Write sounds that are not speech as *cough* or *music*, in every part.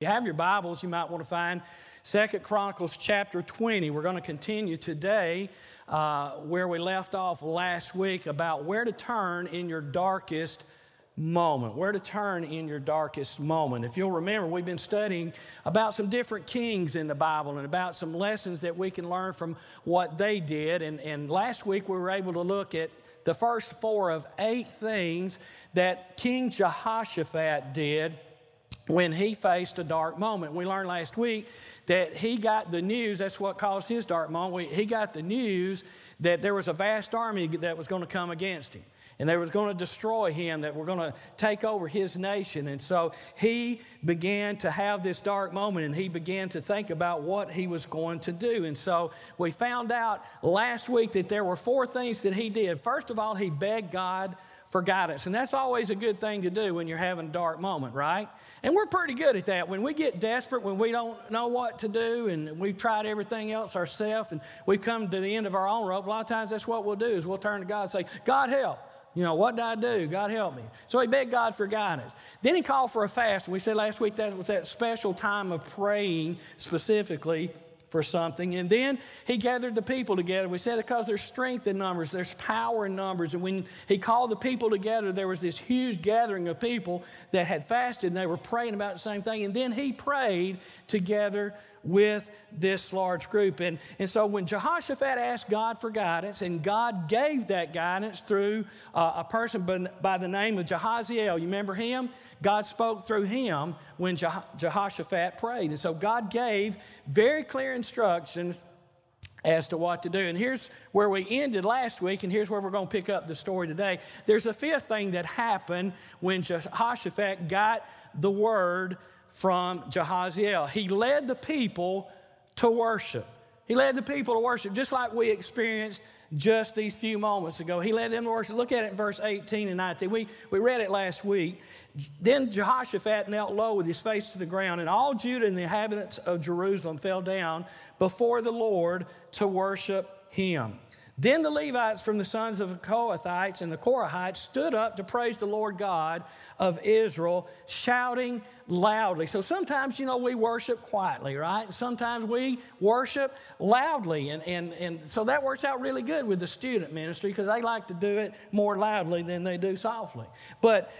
you have your Bibles, you might want to find Second Chronicles chapter 20. We're going to continue today uh, where we left off last week about where to turn in your darkest moment. Where to turn in your darkest moment. If you'll remember, we've been studying about some different kings in the Bible and about some lessons that we can learn from what they did. And, and last week we were able to look at the first four of eight things that King Jehoshaphat did when he faced a dark moment. We learned last week that he got the news, that's what caused his dark moment. He got the news that there was a vast army that was going to come against him. And they was going to destroy him, that were going to take over his nation. And so he began to have this dark moment and he began to think about what he was going to do. And so we found out last week that there were four things that he did. First of all, he begged God for guidance. And that's always a good thing to do when you're having a dark moment, right? And we're pretty good at that. When we get desperate, when we don't know what to do, and we've tried everything else ourselves, and we've come to the end of our own rope, a lot of times that's what we'll do is we'll turn to God and say, God help. You know, what did I do? God help me. So he begged God for guidance. Then he called for a fast. We said last week that was that special time of praying specifically for something. And then he gathered the people together. We said because there's strength in numbers, there's power in numbers. And when he called the people together, there was this huge gathering of people that had fasted and they were praying about the same thing. And then he prayed together with this large group. And, and so when Jehoshaphat asked God for guidance, and God gave that guidance through uh, a person by, by, the name of Jehaziel, you remember him? God spoke through him when Jehoshaphat prayed. And so God gave very clear instructions as to what to do. And here's where we ended last week, and here's where we're going to pick up the story today. There's a fifth thing that happened when Jehoshaphat got the word from Jehaziel. He led the people to worship. He led the people to worship, just like we experienced just these few moments ago. He led them to worship. Look at it in verse 18 and 19. We, we read it last week. Then Jehoshaphat knelt low with his face to the ground, and all Judah and the inhabitants of Jerusalem fell down before the Lord to worship him. Then the Levites from the sons of the Kohathites and the Korahites stood up to praise the Lord God of Israel, shouting loudly. So sometimes, you know, we worship quietly, right? Sometimes we worship loudly. And, and, and so that works out really good with the student ministry because they like to do it more loudly than they do softly. But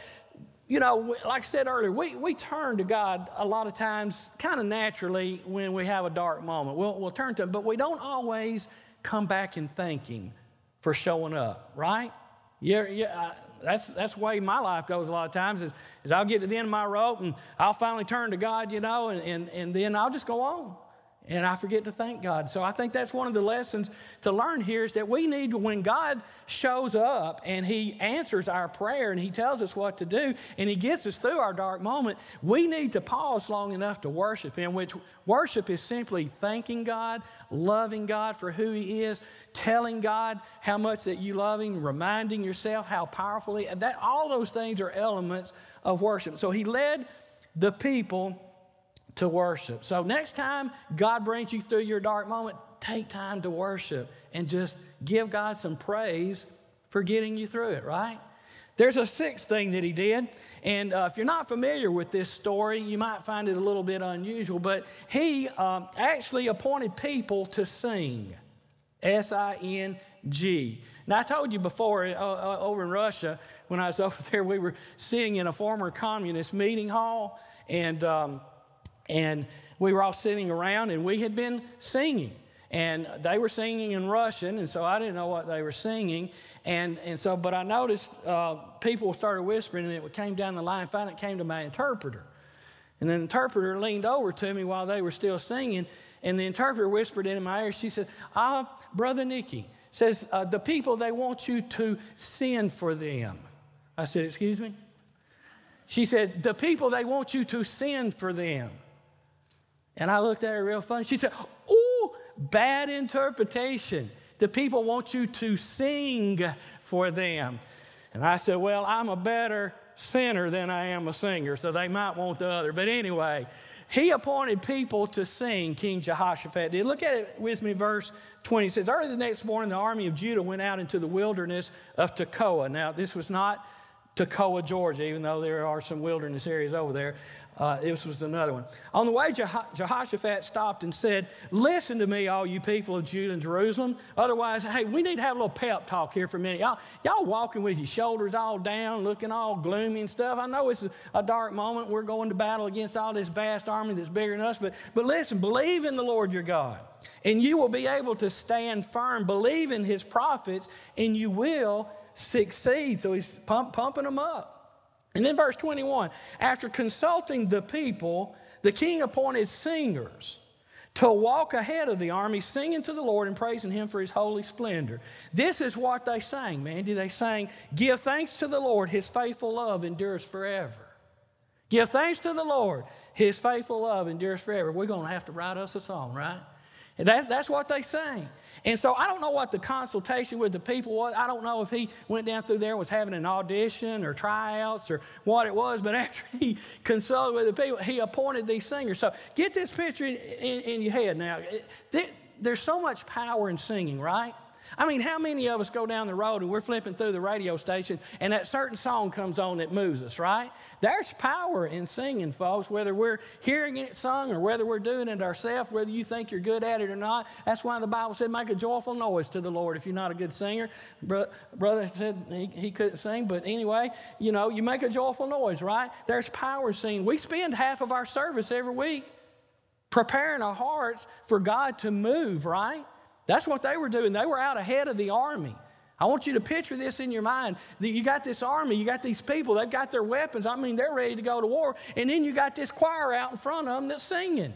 you know, like I said earlier, we, we turn to God a lot of times kind of naturally when we have a dark moment. We'll, we'll turn to Him, but we don't always come back and thank Him for showing up, right? Yeah, yeah. That's that's the way my life goes a lot of times. Is, is I'll get to the end of my rope and I'll finally turn to God, you know, and, and, and then I'll just go on and I forget to thank God. So I think that's one of the lessons to learn here is that we need, when God shows up and He answers our prayer and He tells us what to do and He gets us through our dark moment, we need to pause long enough to worship Him, which worship is simply thanking God, loving God for who He is, telling God how much that you love Him, reminding yourself how powerful He that all those things are elements of worship. So He led the people to worship. So, next time God brings you through your dark moment, take time to worship and just give God some praise for getting you through it, right? There's a sixth thing that he did. And uh, if you're not familiar with this story, you might find it a little bit unusual, but he um, actually appointed people to sing S I N G. Now, I told you before uh, uh, over in Russia, when I was *laughs* over there, we were sitting in a former communist meeting hall, and um, and we were all sitting around and we had been singing. And they were singing in Russian, and so I didn't know what they were singing. And, and so, but I noticed uh, people started whispering, and it came down the line. Finally, it came to my interpreter. And the interpreter leaned over to me while they were still singing, and the interpreter whispered into my ear. She said, Ah, Brother Nikki, says, uh, the people, they want you to sin for them. I said, Excuse me? She said, The people, they want you to sin for them. And I looked at her real funny. She said, Oh, bad interpretation. The people want you to sing for them. And I said, Well, I'm a better sinner than I am a singer, so they might want the other. But anyway, he appointed people to sing, King Jehoshaphat did. Look at it with me, verse 20. It says, Early the next morning, the army of Judah went out into the wilderness of Tekoa. Now, this was not Toccoa, Georgia, even though there are some wilderness areas over there. Uh, this was another one. On the way, Jehoshaphat stopped and said, Listen to me, all you people of Judah and Jerusalem. Otherwise, hey, we need to have a little pep talk here for a minute. Y'all, y'all walking with your shoulders all down, looking all gloomy and stuff. I know it's a dark moment. We're going to battle against all this vast army that's bigger than us. But, but listen, believe in the Lord your God, and you will be able to stand firm. Believe in his prophets, and you will succeed. So he's pump, pumping them up. And then verse 21 after consulting the people, the king appointed singers to walk ahead of the army, singing to the Lord and praising him for his holy splendor. This is what they sang, Mandy. They sang, Give thanks to the Lord, his faithful love endures forever. Give thanks to the Lord, his faithful love endures forever. We're going to have to write us a song, right? That, that's what they sang. And so I don't know what the consultation with the people was. I don't know if he went down through there and was having an audition or tryouts or what it was, but *laughs* after he consulted with the people, he appointed these singers. So get this picture in, in, in your head now. There's so much power in singing, right? I mean, how many of us go down the road and we're flipping through the radio station and that certain song comes on that moves us, right? There's power in singing, folks, whether we're hearing it sung or whether we're doing it ourselves, whether you think you're good at it or not. That's why the Bible said, make a joyful noise to the Lord if you're not a good singer. Bro- brother said he, he couldn't sing, but anyway, you know, you make a joyful noise, right? There's power in singing. We spend half of our service every week preparing our hearts for God to move, right? That's what they were doing. They were out ahead of the army. I want you to picture this in your mind. You got this army, you got these people, they've got their weapons. I mean, they're ready to go to war. And then you got this choir out in front of them that's singing.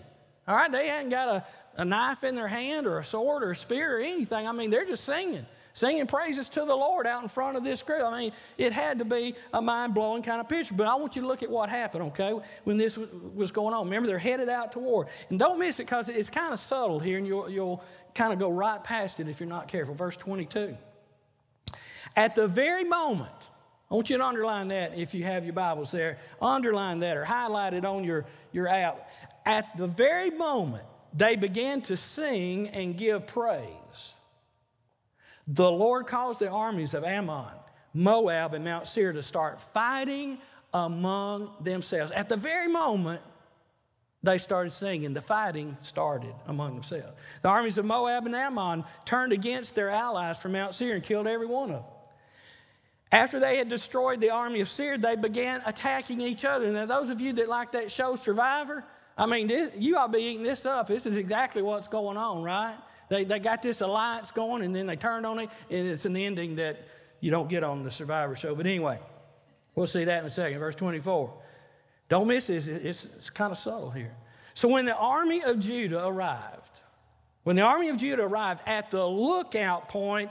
All right, they hadn't got a, a knife in their hand or a sword or a spear or anything. I mean, they're just singing singing praises to the Lord out in front of this group. I mean, it had to be a mind blowing kind of picture. But I want you to look at what happened, okay, when this was going on. Remember, they're headed out to war. And don't miss it because it's kind of subtle here, and you'll, you'll kind of go right past it if you're not careful. Verse 22. At the very moment, I want you to underline that if you have your Bibles there. Underline that or highlight it on your, your app. At the very moment they began to sing and give praise, the Lord caused the armies of Ammon, Moab, and Mount Seir to start fighting among themselves. At the very moment they started singing, the fighting started among themselves. The armies of Moab and Ammon turned against their allies from Mount Seir and killed every one of them. After they had destroyed the army of Seir, they began attacking each other. Now, those of you that like that show Survivor, I mean, this, you ought to be eating this up. This is exactly what's going on, right? They, they got this alliance going and then they turned on it, and it's an ending that you don't get on the Survivor show. But anyway, we'll see that in a second. Verse 24. Don't miss this, it's, it's kind of subtle here. So when the army of Judah arrived, when the army of Judah arrived at the lookout point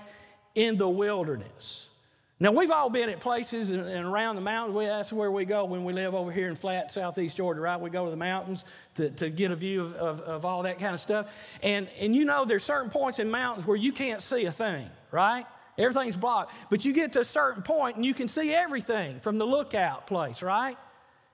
in the wilderness, now, we've all been at places and, around the mountains. We, that's where we go when we live over here in flat southeast Georgia, right? We go to the mountains to, to get a view of, of, of all that kind of stuff. And, and you know, there's certain points in mountains where you can't see a thing, right? Everything's blocked. But you get to a certain point and you can see everything from the lookout place, right?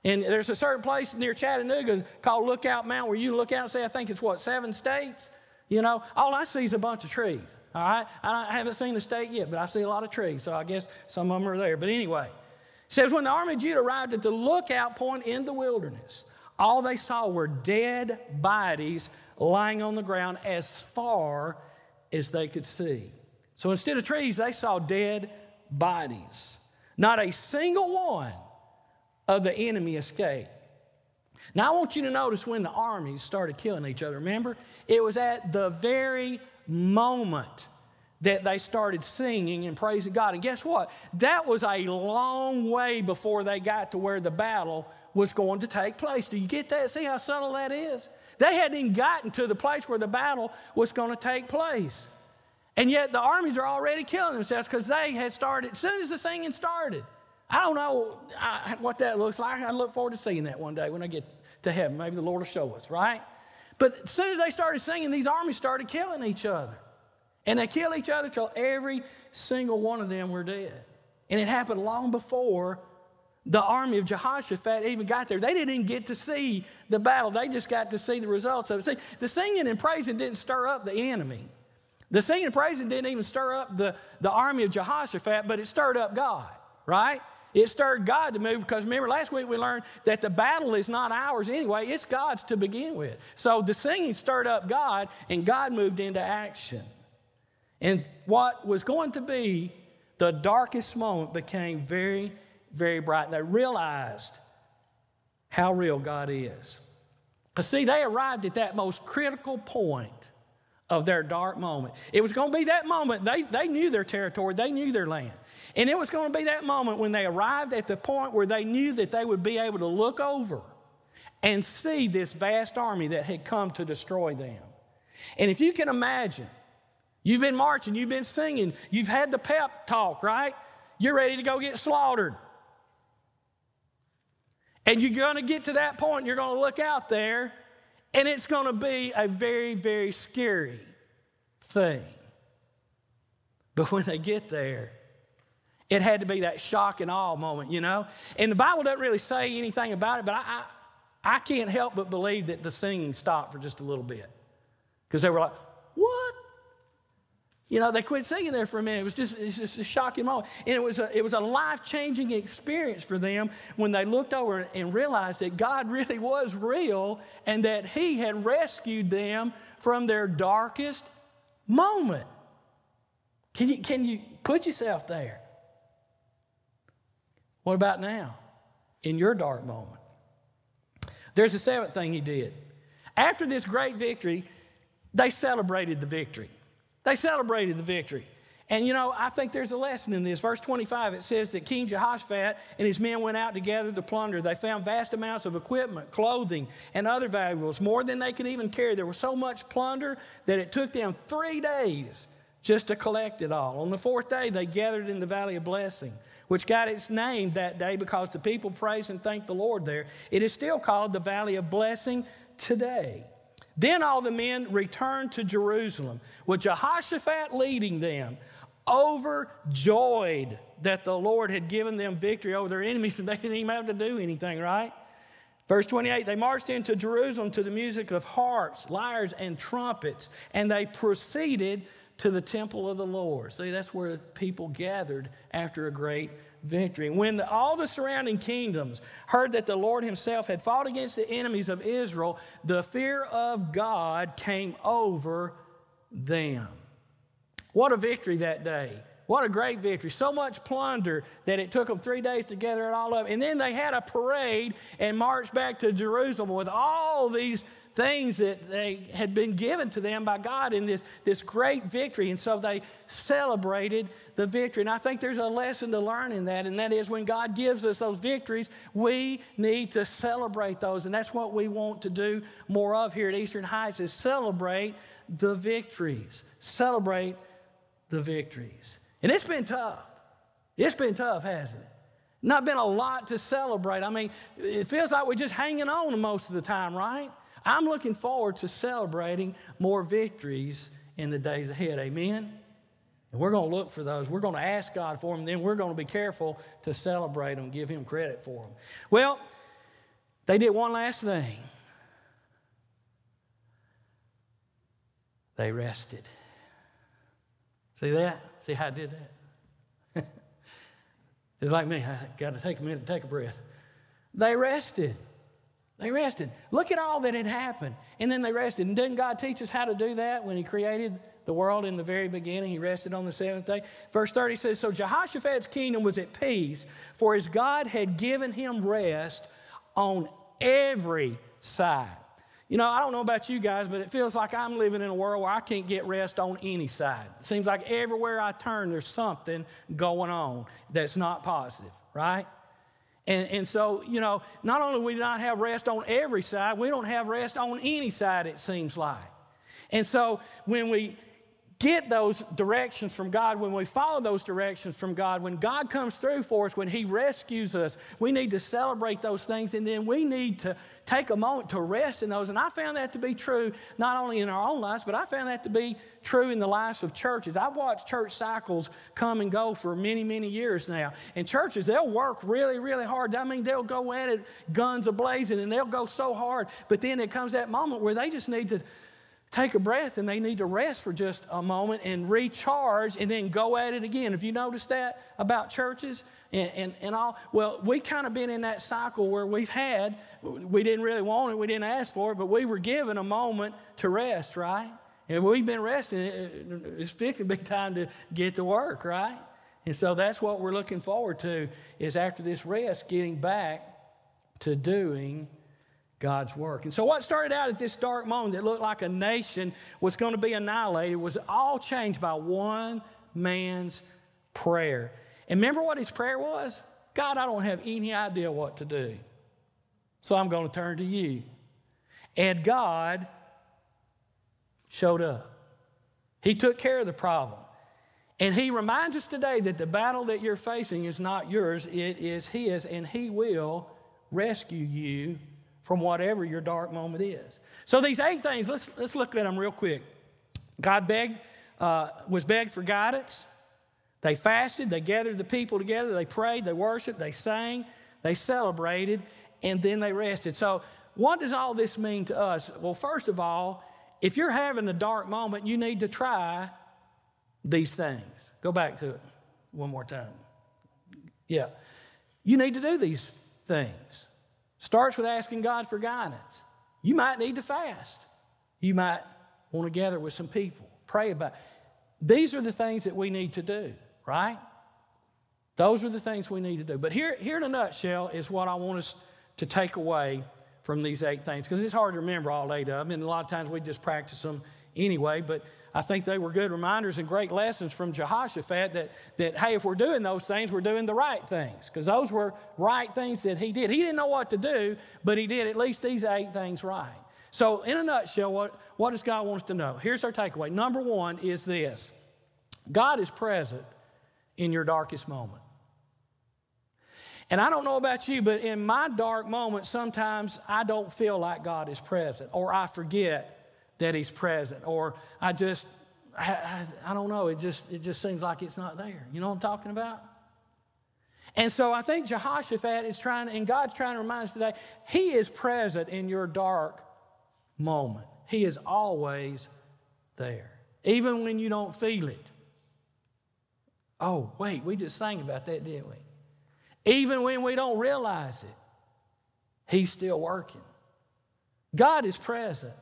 And there's a certain place near Chattanooga called Lookout Mountain where you look out and say, I think it's what, seven states? You know, all I see is a bunch of trees. All right? I haven't seen the state yet, but I see a lot of trees, so I guess some of them are there. But anyway, it says, When the army of Judah arrived at the lookout point in the wilderness, all they saw were dead bodies lying on the ground as far as they could see. So instead of trees, they saw dead bodies. Not a single one of the enemy escaped. Now, I want you to notice when the armies started killing each other. Remember? It was at the very moment that they started singing and praising God. And guess what? That was a long way before they got to where the battle was going to take place. Do you get that? See how subtle that is? They hadn't even gotten to the place where the battle was going to take place. And yet the armies are already killing themselves because they had started, as soon as the singing started. I don't know what that looks like. I look forward to seeing that one day when I get to heaven. Maybe the Lord will show us, right? But as soon as they started singing, these armies started killing each other. And they killed each other till every single one of them were dead. And it happened long before the army of Jehoshaphat even got there. They didn't even get to see the battle, they just got to see the results of it. See, the singing and praising didn't stir up the enemy. The singing and praising didn't even stir up the, the army of Jehoshaphat, but it stirred up God, right? It stirred God to move because remember last week we learned that the battle is not ours anyway, it's God's to begin with. So the singing stirred up God and God moved into action. And what was going to be the darkest moment became very, very bright. They realized how real God is. Because, see, they arrived at that most critical point of their dark moment. It was going to be that moment. They, they knew their territory, they knew their land. And it was going to be that moment when they arrived at the point where they knew that they would be able to look over and see this vast army that had come to destroy them. And if you can imagine, you've been marching, you've been singing, you've had the pep talk, right? You're ready to go get slaughtered. And you're going to get to that point, you're going to look out there, and it's going to be a very, very scary thing. But when they get there, it had to be that shock and awe moment, you know? And the Bible doesn't really say anything about it, but I, I, I can't help but believe that the singing stopped for just a little bit. Because they were like, what? You know, they quit singing there for a minute. It was just, it was just a shocking moment. And it was a, it was a life changing experience for them when they looked over and realized that God *laughs* really was real and that He had rescued them from their darkest moment. Can you, can you put yourself there? What about now, in your dark moment? There's a seventh thing he did. After this great victory, they celebrated the victory. They celebrated the victory. And you know, I think there's a lesson in this. Verse 25, it says that King Jehoshaphat and his men went out to gather the plunder. They found vast amounts of equipment, clothing, and other valuables, more than they could even carry. There was so much plunder that it took them three days just to collect it all. On the fourth day, they gathered in the Valley of Blessing which got its name that day because the people praised and thanked the Lord there. It is still called the Valley of Blessing today. Then all the men returned to Jerusalem, with Jehoshaphat leading them, overjoyed that the Lord had given them victory over their enemies *laughs* and they didn't even have to do anything, right? Verse 28 They marched into Jerusalem to the music of harps, lyres, and trumpets, and they proceeded to the temple of the Lord. See, that's where people gathered after a great victory. When the, all the surrounding kingdoms heard that the Lord Himself had fought against the enemies of Israel, the fear of God came over them. What a victory that day. What a great victory. So much plunder that it took them three days to gather it all up. And then they had a parade and marched back to Jerusalem with all these things that they had been given to them by God in this, this great victory. And so they celebrated the victory. And I think there's a lesson to learn in that, and that is when God gives us those victories, we need to celebrate those. And that's what we want to do more of here at Eastern Heights is celebrate the victories. Celebrate the victories. And it's been tough. It's been tough, hasn't it? Not been a lot to celebrate. I mean, it feels like we're just hanging on most of the time, right? I'm looking forward to celebrating more victories in the days ahead. Amen? And we're going to look for those. We're going to ask God for them. Then we're going to be careful to celebrate them, give Him credit for them. Well, they did one last thing they rested. See that? See how I did that? *laughs* it's like me. I got to take a minute to take a breath. They rested. They rested. Look at all that had happened. And then they rested. And didn't God teach us how to do that when He created the world in the very beginning? He rested on the seventh day. Verse 30 says So Jehoshaphat's kingdom was at peace, for his God had given him rest on every side. You know, I don't know about you guys, but it feels like I'm living in a world where I can't get rest on any side. It seems like everywhere I turn, there's something going on that's not positive, right? And, and so, you know, not only do we not have rest on every side, we don't have rest on any side, it seems like. And so when we get those directions from God, when we follow those directions from God, when God comes through for us, when He rescues us, we need to celebrate those things and then we need to take a moment to rest in those. And I found that to be true not only in our own lives, but I found that to be true in the lives of churches. I've watched church cycles come and go for many, many years now. And churches, they'll work really, really hard. I mean, they'll go at it guns a blazing and they'll go so hard. But then it comes that moment where they just need to take a breath and they need to rest for just a moment and recharge and then go at it again. Have you noticed that about churches and, and, and all? Well, we kind of been in that cycle where we've had, we didn't really want it, we didn't ask for it, but we were given a moment to rest, right? And we've been resting. It's fixing to be *laughs* time to get to work, right? And so that's what we're looking forward to is after this rest, getting back to doing God's work. And so, what started out at this dark moment that looked like a nation was going to be annihilated was all changed by one man's prayer. And remember what his prayer was? God, I don't have any idea what to do. So, I'm going to turn to you. And God showed up. He took care of the problem. And He reminds us today that the battle that you're facing is not yours, it is His, and He will rescue you from whatever your dark moment is. So these eight things, let's, let's look at them real quick. God begged, uh, was begged for guidance. They fasted, they gathered the people together, they prayed, they worshiped, they sang, they celebrated, and then they rested. So, what does all this mean to us? Well, first of all, if you're having a dark moment, you need to try these things. Go back to it one more time. Yeah. You need to do these things. Starts with asking God for guidance. You might need to fast. You might want to gather with some people, pray about. It. These are the things that we need to do, right? Those are the things we need to do. But here, here in a nutshell is what I want us to take away from these eight things, because it's hard to remember all eight of them, and a lot of times we just practice them anyway. But I think they were good reminders and great lessons from Jehoshaphat that, that hey, if we're doing those things, we're doing the right things. Because those were right things that he did. He didn't know what to do, but he did at least these eight things right. So, in a nutshell, what, what does God want us to know? Here's our takeaway. Number one is this God is present in your darkest moment. And I don't know about you, but in my dark moments, sometimes I don't feel like God is present, or I forget that he's present or i just I, I, I, don't know it just it just seems like it's not there. You know what i'm talking about? And so i think jehoshaphat is trying and god's trying to remind us today he is present in your dark moment. He is always there even when you don't feel it. Oh wait we just sang about that didn't we? Even when we don't realize it he's still working. God is present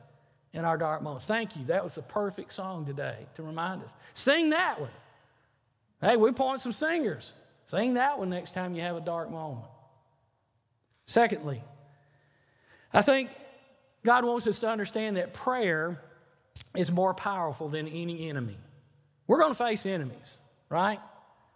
in our dark moments. Thank you. That was the perfect song today to remind us. Sing that one. Hey, we point some singers. Sing that one next time you have a dark moment. Secondly, I think God wants us to understand that prayer is more powerful than any enemy. We're going to face enemies, right?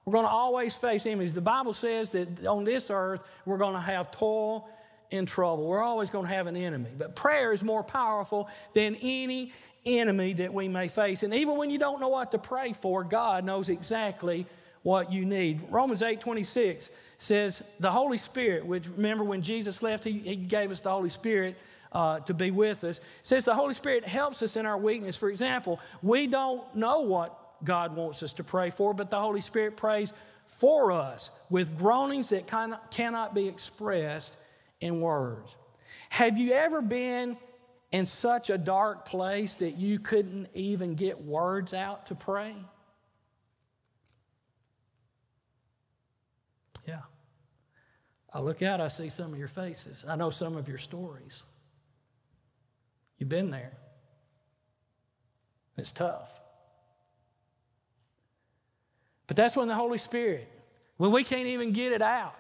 We're going to always face enemies. The Bible says that on this earth, we're going to have toil in trouble. We're always going to have an enemy. But prayer is more powerful than any enemy that we may face. And even when you don't know what to pray for, God knows exactly what you need. Romans 8 26 says, The Holy Spirit, which remember when Jesus left, He, he gave us the Holy Spirit. Uh, to be with us says the Holy Spirit helps us in our weakness. For example, we don't know what God wants us to pray for, but the Holy Spirit prays for us with groanings that cannot be expressed in words. Have you ever been in such a dark place that you couldn't even get words out to pray? Yeah. I look out, I see some of your faces. I know some of your stories. You've been there. It's tough. But that's when the Holy Spirit, when we can't even get it out,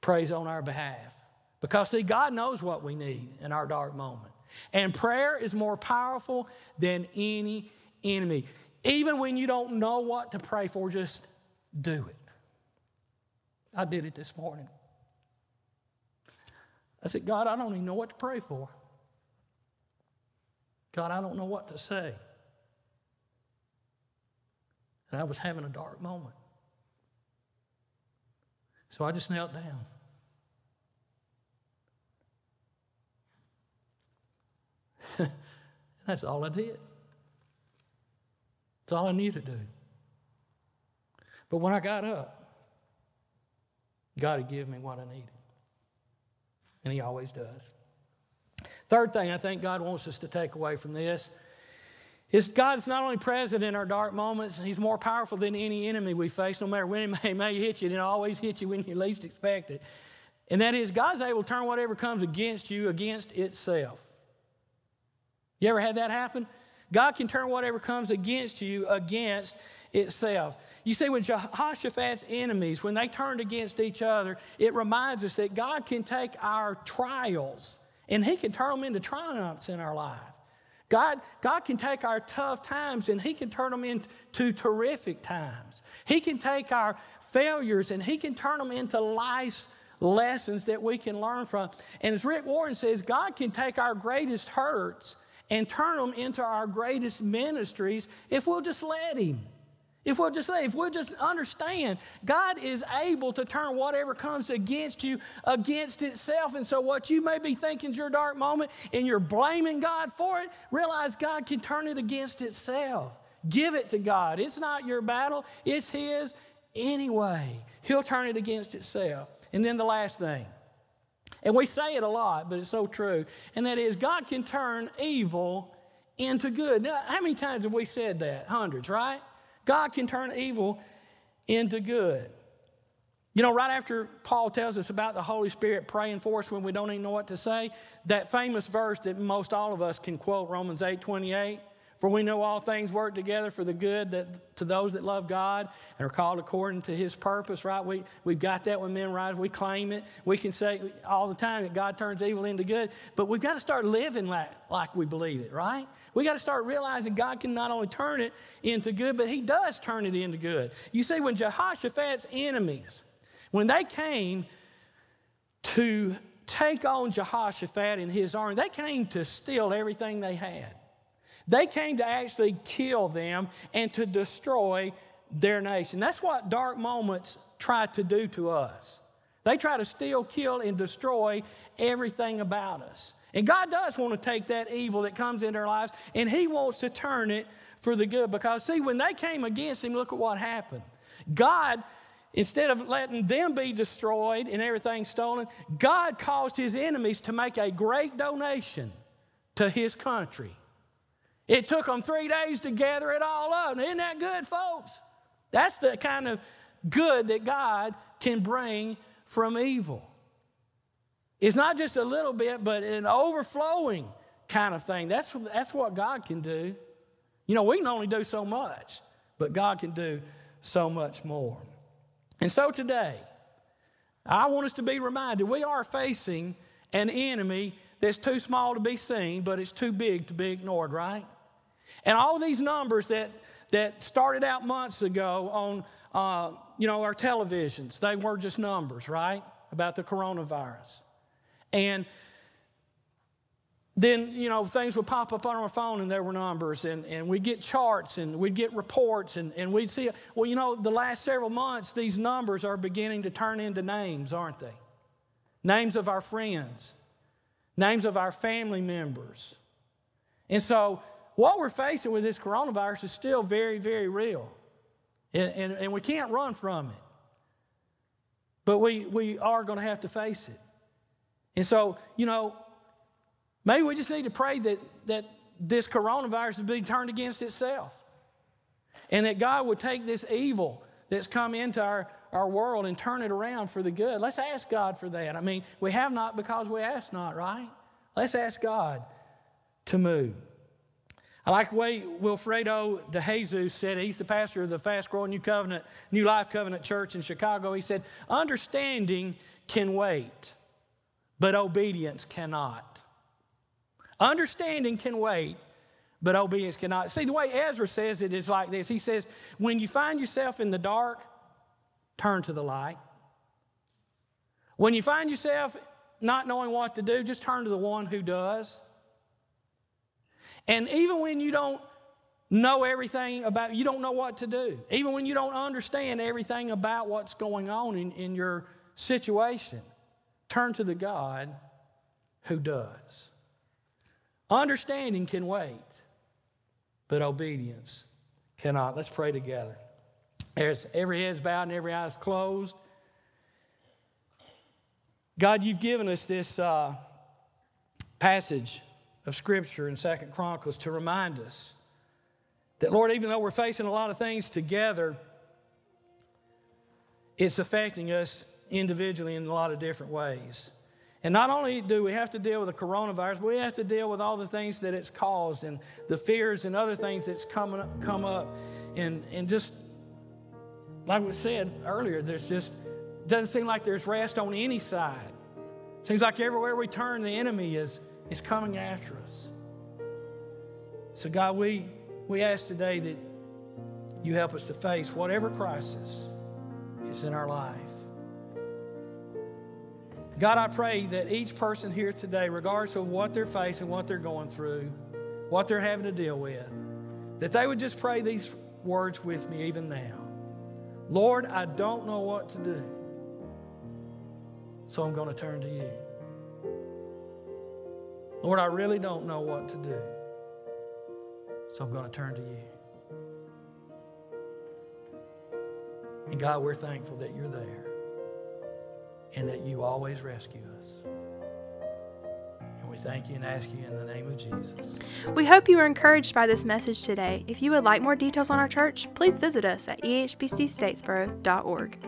prays on our behalf. Because, see, God knows what we need in our dark moment. And prayer is more powerful than any enemy. Even when you don't know what to pray for, just do it. I did it this morning. I said, God, I don't even know what to pray for. God, I don't know what to say. And I was having a dark moment. So I just knelt down. *laughs* That's all I did. That's all I knew to do. But when I got up, God had given me what I needed. And He always does. Third thing I think God wants us to take away from this is God is not only present in our dark moments, He's more powerful than any enemy we face, no matter when it *laughs* may, may hit you, and it always hits you when you least expect it. And that is, God's able to turn whatever comes against you against itself. You ever had that happen? God can turn whatever comes against you against itself. You see, when Jehoshaphat's enemies, when they turned against each other, it reminds us that God can take our trials and He can turn them into triumphs in our life. God, God can take our tough times and He can turn them into terrific times. He can take our failures and He can turn them into life's lessons that we can learn from. And as Rick Warren says, God can take our greatest hurts and turn them into our greatest ministries if we'll just let Him. If we'll just say, if we'll just understand, God is able to turn whatever comes against you against itself. And so, what you may be thinking is your dark moment and you're blaming God for it, realize God can turn it against itself. Give it to God. It's not your battle, it's His anyway. He'll turn it against itself. And then the last thing, and we say it a lot, but it's so true, and that is God can turn evil into good. Now, how many times have we said that? Hundreds, right? God can turn evil into good. You know, right after Paul tells us about the Holy Spirit praying for us when we don't even know what to say, that famous verse that most all of us can quote, Romans 8 28, for we know all things work together for the good that, to those that love God and are called according to his purpose, right? We, we've got that when men rise. We claim it. We can say all the time that God turns evil into good, but we've got to start living like, like we believe it, right? We got to start realizing God can not only turn it into good, but he does turn it into good. You see, when Jehoshaphat's enemies, when they came to take on Jehoshaphat and his army, they came to steal everything they had. They came to actually kill them and to destroy their nation. That's what dark moments try to do to us. They try to steal, kill, and destroy everything about us. And God does want to take that evil that comes into our lives and He wants to turn it for the good. Because, see, when they came against Him, look at what happened. God, instead of letting them be destroyed and everything stolen, God caused His enemies to make a great donation to His country. It took them three days to gather it all up. Isn't that good, folks? That's the kind of good that God can bring from evil. It's not just a little bit, but an overflowing kind of thing. That's, that's what God can do. You know, we can only do so much, but God can do so much more. And so today, I want us to be reminded we are facing an enemy that's too small to be seen, but it's too big to be ignored, right? And all these numbers that, that started out months ago on uh, you know, our televisions, they were just numbers, right? About the coronavirus. And then, you know, things would pop up on our phone and there were numbers, and, and we'd get charts and we'd get reports, and, and we'd see, well, you know, the last several months, these numbers are beginning to turn into names, aren't they? Names of our friends, names of our family members. And so what we're facing with this coronavirus is still very, very real. And, and, and we can't run from it. But we, we are going to have to face it. And so, you know, maybe we just need to pray that, that this coronavirus is being turned against itself. And that God would take this evil that's come into our, our world and turn it around for the good. Let's ask God for that. I mean, we have not because we ask not, right? Let's ask God to move. I like the way Wilfredo de Jesus said. He's the pastor of the fast growing New Covenant, New Life Covenant Church in Chicago. He said, Understanding can wait, but obedience cannot. Understanding can wait, but obedience cannot. See, the way Ezra says it is like this He says, When you find yourself in the dark, turn to the light. When you find yourself not knowing what to do, just turn to the one who does. And even when you don't know everything about, you don't know what to do, even when you don't understand everything about what's going on in, in your situation, turn to the God who does. Understanding can wait, but obedience cannot. Let's pray together. There's every head's bowed and every eye's closed. God, you've given us this. Uh, passage of Scripture in Second Chronicles to remind us that, Lord, even though we're facing a lot of things together, it's affecting us individually in a lot of different ways. And not only do we have to deal with the coronavirus, we have to deal with all the things that it's caused and the fears and other things that's coming up, come up. And, and just like we said earlier, there's just doesn't seem like there's rest on any side. Seems like everywhere we turn, the enemy is, is coming after us. So, God, we, we ask today that you help us to face whatever crisis is in our life. God, I pray that each person here today, regardless of what they're facing, what they're going through, what they're having to deal with, that they would just pray these words with me even now. Lord, I don't know what to do, so I'm going to turn to you. Lord, I really don't know what to do, so I'm going to turn to you. And God, we're thankful that you're there and that you always rescue us. And we thank you and ask you in the name of Jesus. We hope you were encouraged by this message today. If you would like more details on our church, please visit us at ehbcstatesboro.org.